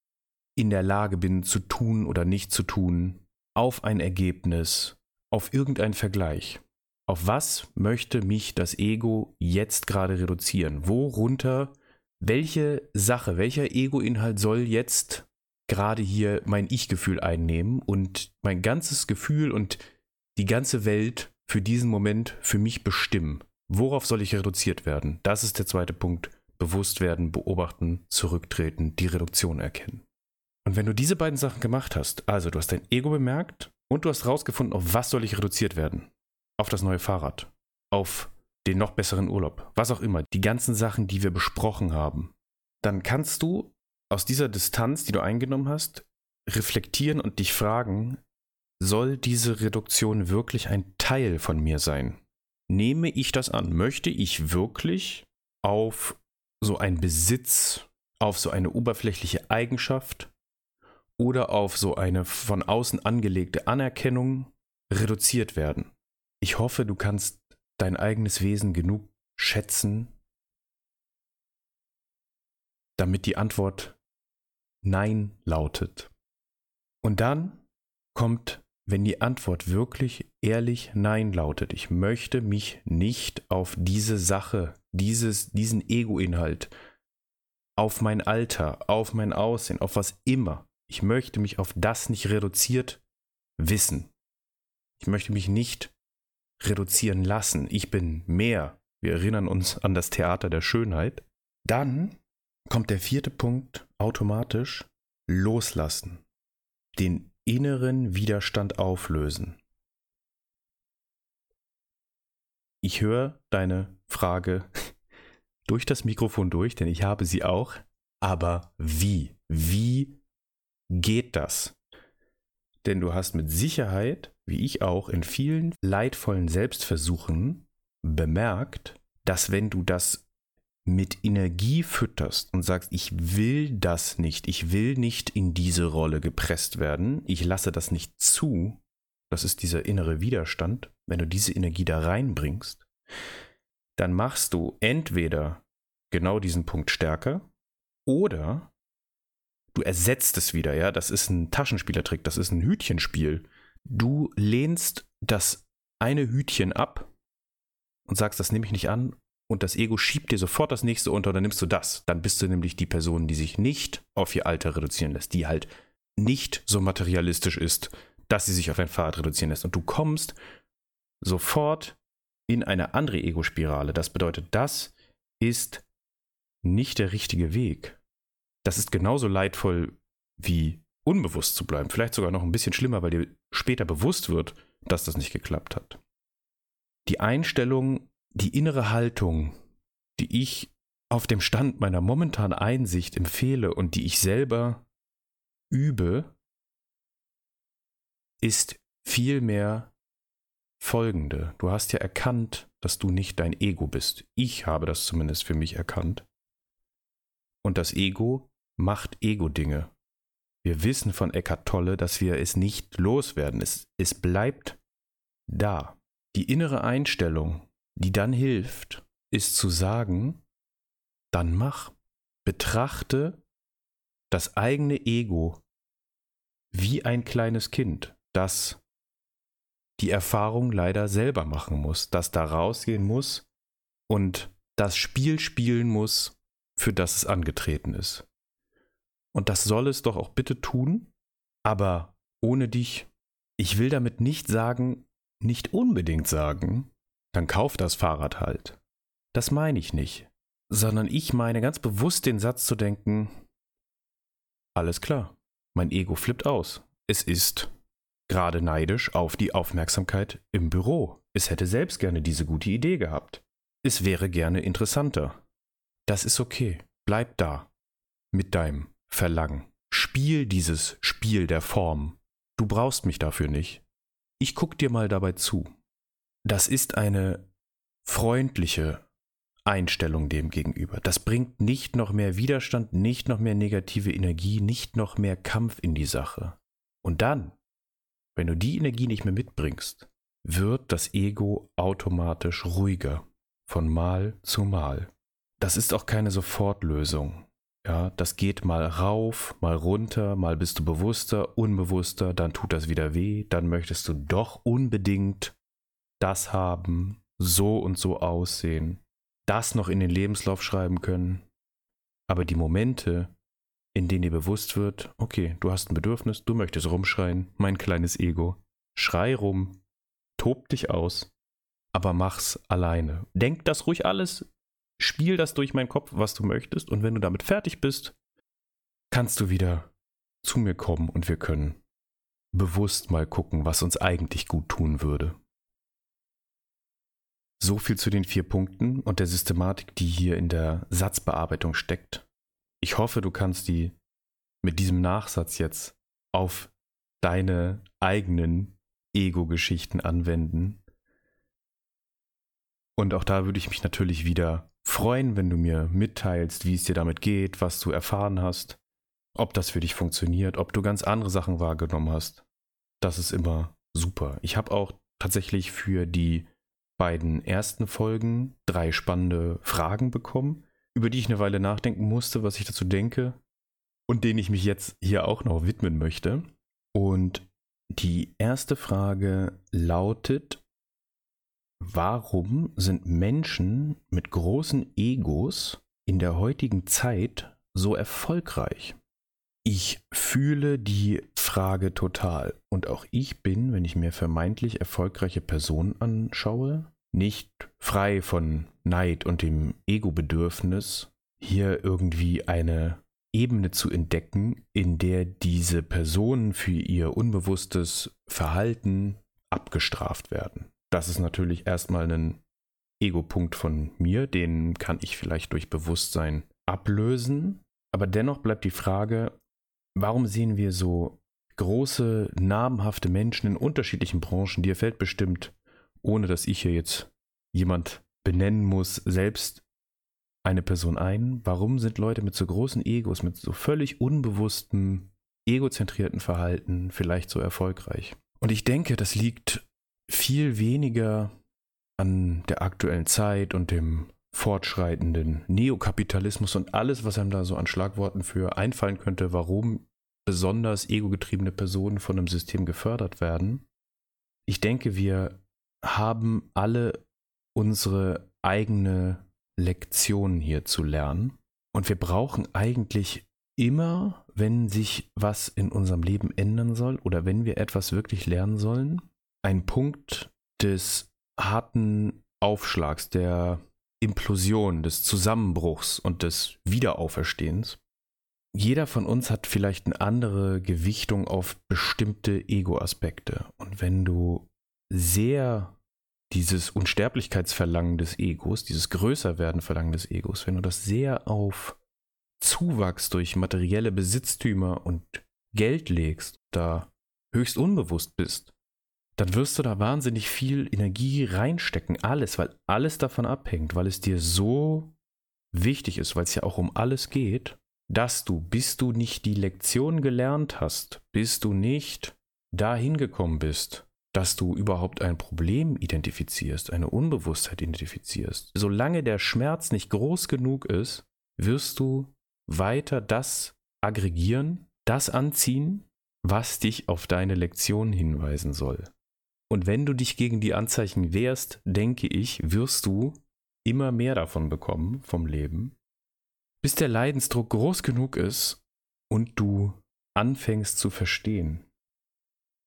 in der Lage bin zu tun oder nicht zu tun, auf ein Ergebnis, auf irgendein Vergleich. Auf was möchte mich das Ego jetzt gerade reduzieren? Worunter, welche Sache, welcher Ego-Inhalt soll jetzt gerade hier mein Ich-Gefühl einnehmen und mein ganzes Gefühl und die ganze Welt für diesen Moment für mich bestimmen? Worauf soll ich reduziert werden? Das ist der zweite Punkt. Bewusst werden, beobachten, zurücktreten, die Reduktion erkennen. Und wenn du diese beiden Sachen gemacht hast, also du hast dein Ego bemerkt und du hast rausgefunden, auf was soll ich reduziert werden? Auf das neue Fahrrad, auf den noch besseren Urlaub, was auch immer, die ganzen Sachen, die wir besprochen haben, dann kannst du aus dieser Distanz, die du eingenommen hast, reflektieren und dich fragen, soll diese Reduktion wirklich ein Teil von mir sein? nehme ich das an? Möchte ich wirklich auf so einen Besitz, auf so eine oberflächliche Eigenschaft oder auf so eine von außen angelegte Anerkennung reduziert werden? Ich hoffe, du kannst dein eigenes Wesen genug schätzen, damit die Antwort Nein lautet. Und dann kommt wenn die Antwort wirklich ehrlich Nein lautet, ich möchte mich nicht auf diese Sache, dieses, diesen Ego-Inhalt, auf mein Alter, auf mein Aussehen, auf was immer, ich möchte mich auf das nicht reduziert wissen. Ich möchte mich nicht reduzieren lassen. Ich bin mehr. Wir erinnern uns an das Theater der Schönheit. Dann kommt der vierte Punkt automatisch loslassen. Den inneren Widerstand auflösen. Ich höre deine Frage [laughs] durch das Mikrofon durch, denn ich habe sie auch. Aber wie? Wie geht das? Denn du hast mit Sicherheit, wie ich auch, in vielen leidvollen Selbstversuchen bemerkt, dass wenn du das mit Energie fütterst und sagst, ich will das nicht, ich will nicht in diese Rolle gepresst werden, ich lasse das nicht zu, das ist dieser innere Widerstand, wenn du diese Energie da reinbringst, dann machst du entweder genau diesen Punkt stärker oder du ersetzt es wieder, ja, das ist ein Taschenspielertrick, das ist ein Hütchenspiel. Du lehnst das eine Hütchen ab und sagst, das nehme ich nicht an und das Ego schiebt dir sofort das nächste unter dann nimmst du das. Dann bist du nämlich die Person, die sich nicht auf ihr Alter reduzieren lässt, die halt nicht so materialistisch ist, dass sie sich auf ein Fahrrad reduzieren lässt. Und du kommst sofort in eine andere Ego-Spirale. Das bedeutet, das ist nicht der richtige Weg. Das ist genauso leidvoll wie unbewusst zu bleiben. Vielleicht sogar noch ein bisschen schlimmer, weil dir später bewusst wird, dass das nicht geklappt hat. Die Einstellung, die innere Haltung, die ich auf dem Stand meiner momentanen Einsicht empfehle und die ich selber übe, ist vielmehr folgende. Du hast ja erkannt, dass du nicht dein Ego bist. Ich habe das zumindest für mich erkannt. Und das Ego macht Ego-Dinge. Wir wissen von Eckart Tolle, dass wir es nicht loswerden. Es, es bleibt da. Die innere Einstellung, die dann hilft, ist zu sagen, dann mach. Betrachte das eigene Ego wie ein kleines Kind, das die Erfahrung leider selber machen muss, das da rausgehen muss und das Spiel spielen muss, für das es angetreten ist. Und das soll es doch auch bitte tun, aber ohne dich. Ich will damit nicht sagen, nicht unbedingt sagen, dann kauf das Fahrrad halt. Das meine ich nicht, sondern ich meine ganz bewusst den Satz zu denken, alles klar, mein Ego flippt aus. Es ist gerade neidisch auf die Aufmerksamkeit im Büro. Es hätte selbst gerne diese gute Idee gehabt. Es wäre gerne interessanter. Das ist okay. Bleib da. Mit deinem Verlangen. Spiel dieses Spiel der Form. Du brauchst mich dafür nicht. Ich guck dir mal dabei zu. Das ist eine freundliche Einstellung dem gegenüber. Das bringt nicht noch mehr Widerstand, nicht noch mehr negative Energie, nicht noch mehr Kampf in die Sache. Und dann wenn du die Energie nicht mehr mitbringst, wird das Ego automatisch ruhiger von Mal zu Mal. Das ist auch keine Sofortlösung. Ja, das geht mal rauf, mal runter, mal bist du bewusster, unbewusster, dann tut das wieder weh, dann möchtest du doch unbedingt das haben, so und so aussehen, das noch in den Lebenslauf schreiben können. Aber die Momente, in denen dir bewusst wird, okay, du hast ein Bedürfnis, du möchtest rumschreien, mein kleines Ego. Schrei rum, tob dich aus, aber mach's alleine. Denk das ruhig alles, spiel das durch meinen Kopf, was du möchtest, und wenn du damit fertig bist, kannst du wieder zu mir kommen und wir können bewusst mal gucken, was uns eigentlich gut tun würde. So viel zu den vier Punkten und der Systematik, die hier in der Satzbearbeitung steckt ich hoffe, du kannst die mit diesem Nachsatz jetzt auf deine eigenen Ego-Geschichten anwenden. Und auch da würde ich mich natürlich wieder freuen, wenn du mir mitteilst, wie es dir damit geht, was du erfahren hast, ob das für dich funktioniert, ob du ganz andere Sachen wahrgenommen hast. Das ist immer super. Ich habe auch tatsächlich für die beiden ersten Folgen drei spannende Fragen bekommen über die ich eine Weile nachdenken musste, was ich dazu denke und denen ich mich jetzt hier auch noch widmen möchte. Und die erste Frage lautet, warum sind Menschen mit großen Egos in der heutigen Zeit so erfolgreich? Ich fühle die Frage total. Und auch ich bin, wenn ich mir vermeintlich erfolgreiche Personen anschaue, nicht frei von Neid und dem Ego-Bedürfnis, hier irgendwie eine Ebene zu entdecken, in der diese Personen für ihr unbewusstes Verhalten abgestraft werden. Das ist natürlich erstmal ein Ego-Punkt von mir, den kann ich vielleicht durch Bewusstsein ablösen. Aber dennoch bleibt die Frage, warum sehen wir so große, namhafte Menschen in unterschiedlichen Branchen, dir fällt bestimmt ohne dass ich hier jetzt jemand benennen muss, selbst eine Person ein. Warum sind Leute mit so großen Egos, mit so völlig unbewusstem, egozentrierten Verhalten vielleicht so erfolgreich? Und ich denke, das liegt viel weniger an der aktuellen Zeit und dem fortschreitenden Neokapitalismus und alles, was einem da so an Schlagworten für einfallen könnte, warum besonders egogetriebene Personen von einem System gefördert werden. Ich denke, wir haben alle unsere eigene Lektion hier zu lernen. Und wir brauchen eigentlich immer, wenn sich was in unserem Leben ändern soll oder wenn wir etwas wirklich lernen sollen, einen Punkt des harten Aufschlags, der Implosion, des Zusammenbruchs und des Wiederauferstehens. Jeder von uns hat vielleicht eine andere Gewichtung auf bestimmte Ego-Aspekte. Und wenn du sehr dieses Unsterblichkeitsverlangen des Egos, dieses Größerwerden-Verlangen des Egos, wenn du das sehr auf Zuwachs durch materielle Besitztümer und Geld legst, da höchst unbewusst bist, dann wirst du da wahnsinnig viel Energie reinstecken. Alles, weil alles davon abhängt, weil es dir so wichtig ist, weil es ja auch um alles geht, dass du, bis du nicht die Lektion gelernt hast, bis du nicht dahin gekommen bist, dass du überhaupt ein Problem identifizierst, eine Unbewusstheit identifizierst. Solange der Schmerz nicht groß genug ist, wirst du weiter das aggregieren, das anziehen, was dich auf deine Lektion hinweisen soll. Und wenn du dich gegen die Anzeichen wehrst, denke ich, wirst du immer mehr davon bekommen vom Leben, bis der Leidensdruck groß genug ist und du anfängst zu verstehen.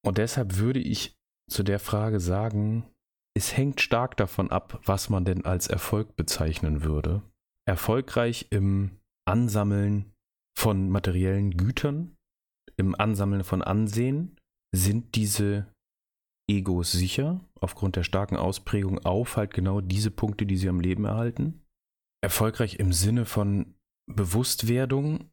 Und deshalb würde ich zu der Frage sagen, es hängt stark davon ab, was man denn als Erfolg bezeichnen würde. Erfolgreich im Ansammeln von materiellen Gütern, im Ansammeln von Ansehen, sind diese Egos sicher, aufgrund der starken Ausprägung auf halt genau diese Punkte, die sie am Leben erhalten? Erfolgreich im Sinne von Bewusstwerdung?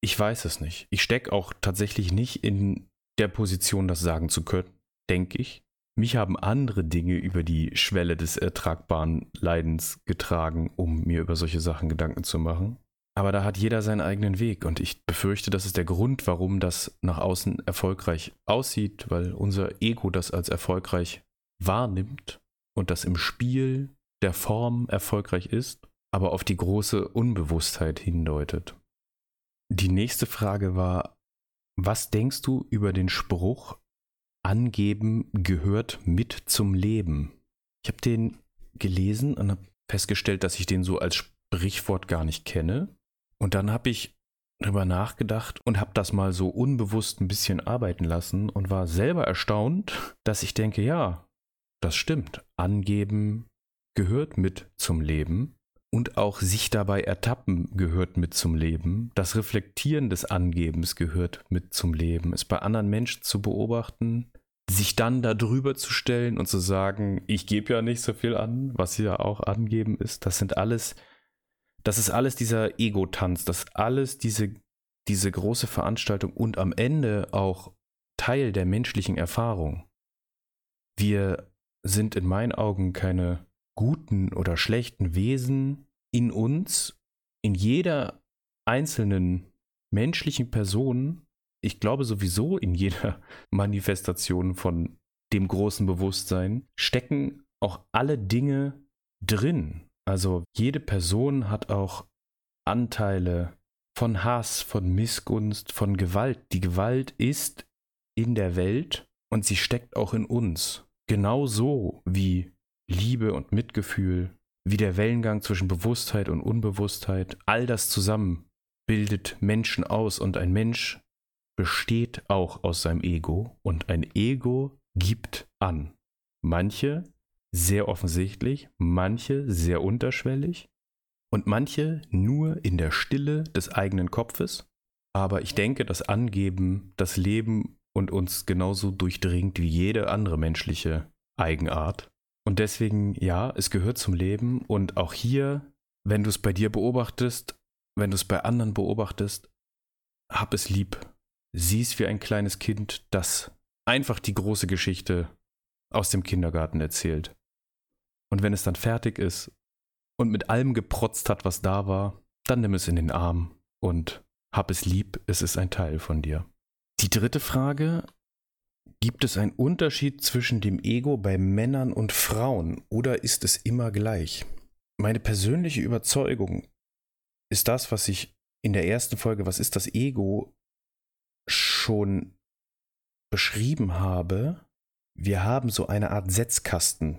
Ich weiß es nicht. Ich stecke auch tatsächlich nicht in der Position, das sagen zu können, denke ich. Mich haben andere Dinge über die Schwelle des ertragbaren Leidens getragen, um mir über solche Sachen Gedanken zu machen. Aber da hat jeder seinen eigenen Weg und ich befürchte, das ist der Grund, warum das nach außen erfolgreich aussieht, weil unser Ego das als erfolgreich wahrnimmt und das im Spiel der Form erfolgreich ist, aber auf die große Unbewusstheit hindeutet. Die nächste Frage war, was denkst du über den Spruch, angeben gehört mit zum Leben? Ich habe den gelesen und habe festgestellt, dass ich den so als Sprichwort gar nicht kenne. Und dann habe ich drüber nachgedacht und habe das mal so unbewusst ein bisschen arbeiten lassen und war selber erstaunt, dass ich denke, ja, das stimmt. Angeben gehört mit zum Leben und auch sich dabei ertappen gehört mit zum Leben. Das Reflektieren des Angebens gehört mit zum Leben. Es bei anderen Menschen zu beobachten, sich dann da drüber zu stellen und zu sagen, ich gebe ja nicht so viel an, was ja auch angeben ist, das sind alles das ist alles dieser Ego-Tanz, das ist alles diese, diese große Veranstaltung und am Ende auch Teil der menschlichen Erfahrung. Wir sind in meinen Augen keine guten oder schlechten Wesen in uns, in jeder einzelnen menschlichen Person, ich glaube sowieso in jeder [laughs] Manifestation von dem großen Bewusstsein, stecken auch alle Dinge drin. Also jede Person hat auch Anteile von Hass, von Missgunst, von Gewalt. Die Gewalt ist in der Welt und sie steckt auch in uns. Genauso wie Liebe und Mitgefühl, wie der Wellengang zwischen Bewusstheit und Unbewusstheit. All das zusammen bildet Menschen aus und ein Mensch besteht auch aus seinem Ego und ein Ego gibt an. Manche sehr offensichtlich, manche sehr unterschwellig und manche nur in der Stille des eigenen Kopfes. Aber ich denke, das Angeben das Leben und uns genauso durchdringt wie jede andere menschliche Eigenart. Und deswegen, ja, es gehört zum Leben. Und auch hier, wenn du es bei dir beobachtest, wenn du es bei anderen beobachtest, hab es lieb. Sieh es wie ein kleines Kind, das einfach die große Geschichte aus dem Kindergarten erzählt. Und wenn es dann fertig ist und mit allem geprotzt hat, was da war, dann nimm es in den Arm und hab es lieb, es ist ein Teil von dir. Die dritte Frage, gibt es einen Unterschied zwischen dem Ego bei Männern und Frauen oder ist es immer gleich? Meine persönliche Überzeugung ist das, was ich in der ersten Folge, was ist das Ego, schon beschrieben habe. Wir haben so eine Art Setzkasten,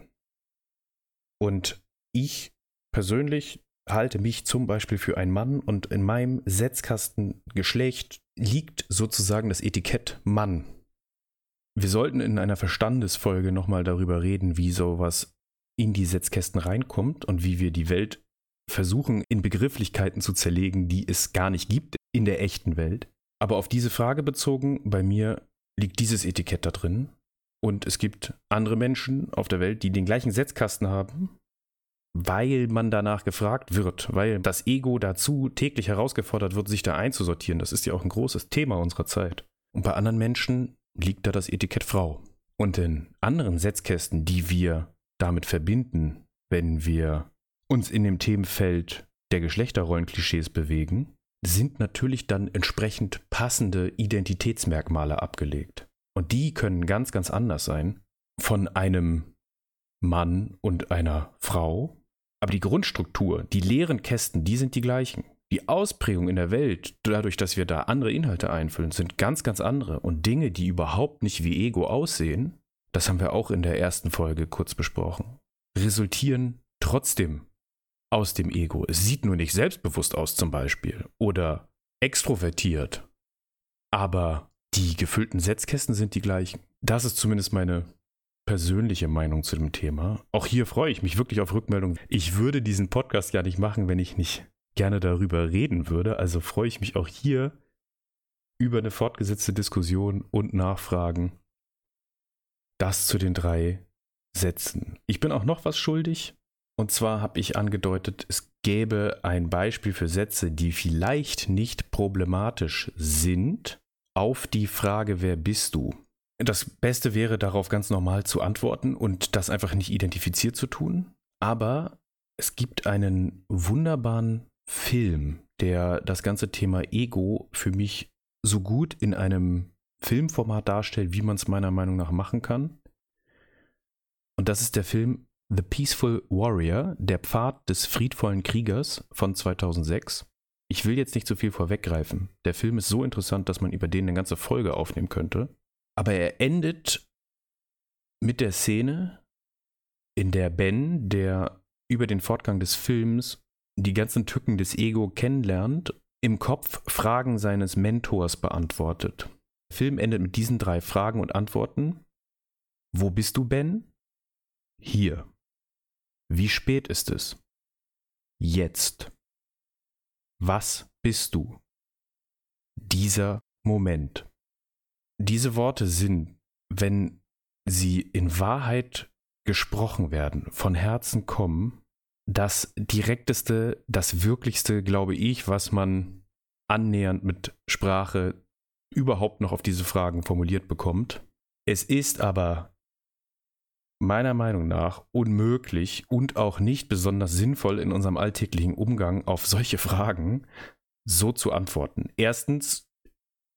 und ich persönlich halte mich zum Beispiel für einen Mann und in meinem Setzkasten Geschlecht liegt sozusagen das Etikett Mann. Wir sollten in einer Verstandesfolge nochmal darüber reden, wie sowas in die Setzkästen reinkommt und wie wir die Welt versuchen, in Begrifflichkeiten zu zerlegen, die es gar nicht gibt in der echten Welt. Aber auf diese Frage bezogen, bei mir liegt dieses Etikett da drin. Und es gibt andere Menschen auf der Welt, die den gleichen Setzkasten haben, weil man danach gefragt wird, weil das Ego dazu täglich herausgefordert wird, sich da einzusortieren. Das ist ja auch ein großes Thema unserer Zeit. Und bei anderen Menschen liegt da das Etikett Frau. Und in anderen Setzkästen, die wir damit verbinden, wenn wir uns in dem Themenfeld der Geschlechterrollenklischees bewegen, sind natürlich dann entsprechend passende Identitätsmerkmale abgelegt. Und die können ganz, ganz anders sein von einem Mann und einer Frau. Aber die Grundstruktur, die leeren Kästen, die sind die gleichen. Die Ausprägung in der Welt, dadurch, dass wir da andere Inhalte einfüllen, sind ganz, ganz andere. Und Dinge, die überhaupt nicht wie Ego aussehen, das haben wir auch in der ersten Folge kurz besprochen, resultieren trotzdem aus dem Ego. Es sieht nur nicht selbstbewusst aus zum Beispiel oder extrovertiert. Aber die gefüllten Setzkästen sind die gleichen. Das ist zumindest meine persönliche Meinung zu dem Thema. Auch hier freue ich mich wirklich auf Rückmeldungen. Ich würde diesen Podcast ja nicht machen, wenn ich nicht gerne darüber reden würde. Also freue ich mich auch hier über eine fortgesetzte Diskussion und Nachfragen. Das zu den drei Sätzen. Ich bin auch noch was schuldig. Und zwar habe ich angedeutet, es gäbe ein Beispiel für Sätze, die vielleicht nicht problematisch sind, auf die Frage, wer bist du? Das Beste wäre darauf ganz normal zu antworten und das einfach nicht identifiziert zu tun. Aber es gibt einen wunderbaren Film, der das ganze Thema Ego für mich so gut in einem Filmformat darstellt, wie man es meiner Meinung nach machen kann. Und das ist der Film The Peaceful Warrior, der Pfad des friedvollen Kriegers von 2006. Ich will jetzt nicht zu viel vorweggreifen. Der Film ist so interessant, dass man über den eine ganze Folge aufnehmen könnte. Aber er endet mit der Szene, in der Ben, der über den Fortgang des Films die ganzen Tücken des Ego kennenlernt, im Kopf Fragen seines Mentors beantwortet. Der Film endet mit diesen drei Fragen und Antworten. Wo bist du, Ben? Hier. Wie spät ist es? Jetzt. Was bist du? Dieser Moment. Diese Worte sind, wenn sie in Wahrheit gesprochen werden, von Herzen kommen, das direkteste, das wirklichste, glaube ich, was man annähernd mit Sprache überhaupt noch auf diese Fragen formuliert bekommt. Es ist aber meiner Meinung nach unmöglich und auch nicht besonders sinnvoll in unserem alltäglichen Umgang auf solche Fragen so zu antworten. Erstens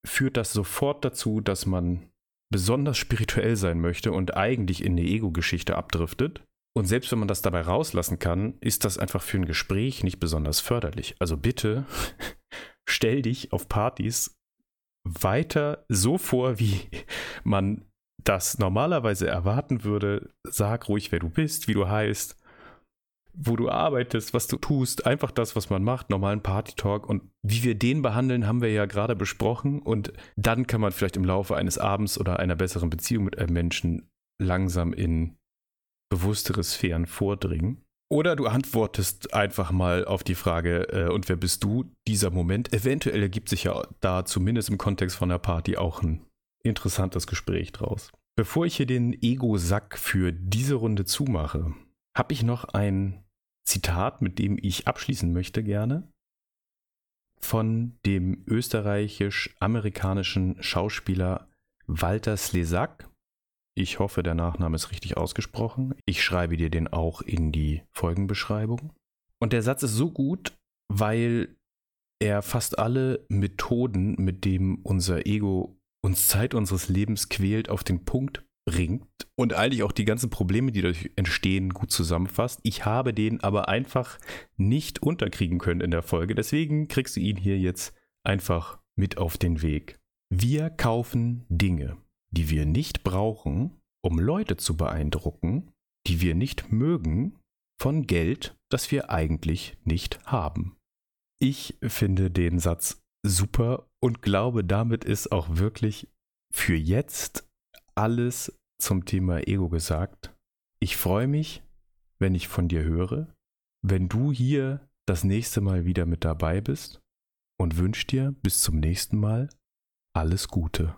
führt das sofort dazu, dass man besonders spirituell sein möchte und eigentlich in eine Ego-Geschichte abdriftet. Und selbst wenn man das dabei rauslassen kann, ist das einfach für ein Gespräch nicht besonders förderlich. Also bitte [laughs] stell dich auf Partys weiter so vor, wie man das normalerweise erwarten würde, sag ruhig, wer du bist, wie du heißt, wo du arbeitest, was du tust, einfach das, was man macht, normalen Party-Talk und wie wir den behandeln, haben wir ja gerade besprochen und dann kann man vielleicht im Laufe eines Abends oder einer besseren Beziehung mit einem Menschen langsam in bewusstere Sphären vordringen. Oder du antwortest einfach mal auf die Frage, äh, und wer bist du? Dieser Moment. Eventuell ergibt sich ja da zumindest im Kontext von der Party auch ein interessantes Gespräch draus. Bevor ich hier den Ego-Sack für diese Runde zumache, habe ich noch ein Zitat, mit dem ich abschließen möchte gerne, von dem österreichisch-amerikanischen Schauspieler Walter Slesak. Ich hoffe, der Nachname ist richtig ausgesprochen. Ich schreibe dir den auch in die Folgenbeschreibung. Und der Satz ist so gut, weil er fast alle Methoden, mit denen unser Ego uns Zeit unseres Lebens quält, auf den Punkt bringt und eigentlich auch die ganzen Probleme, die dadurch entstehen, gut zusammenfasst. Ich habe den aber einfach nicht unterkriegen können in der Folge. Deswegen kriegst du ihn hier jetzt einfach mit auf den Weg. Wir kaufen Dinge, die wir nicht brauchen, um Leute zu beeindrucken, die wir nicht mögen, von Geld, das wir eigentlich nicht haben. Ich finde den Satz super und glaube, damit ist auch wirklich für jetzt alles zum Thema Ego gesagt. Ich freue mich, wenn ich von dir höre, wenn du hier das nächste Mal wieder mit dabei bist und wünsche dir bis zum nächsten Mal alles Gute.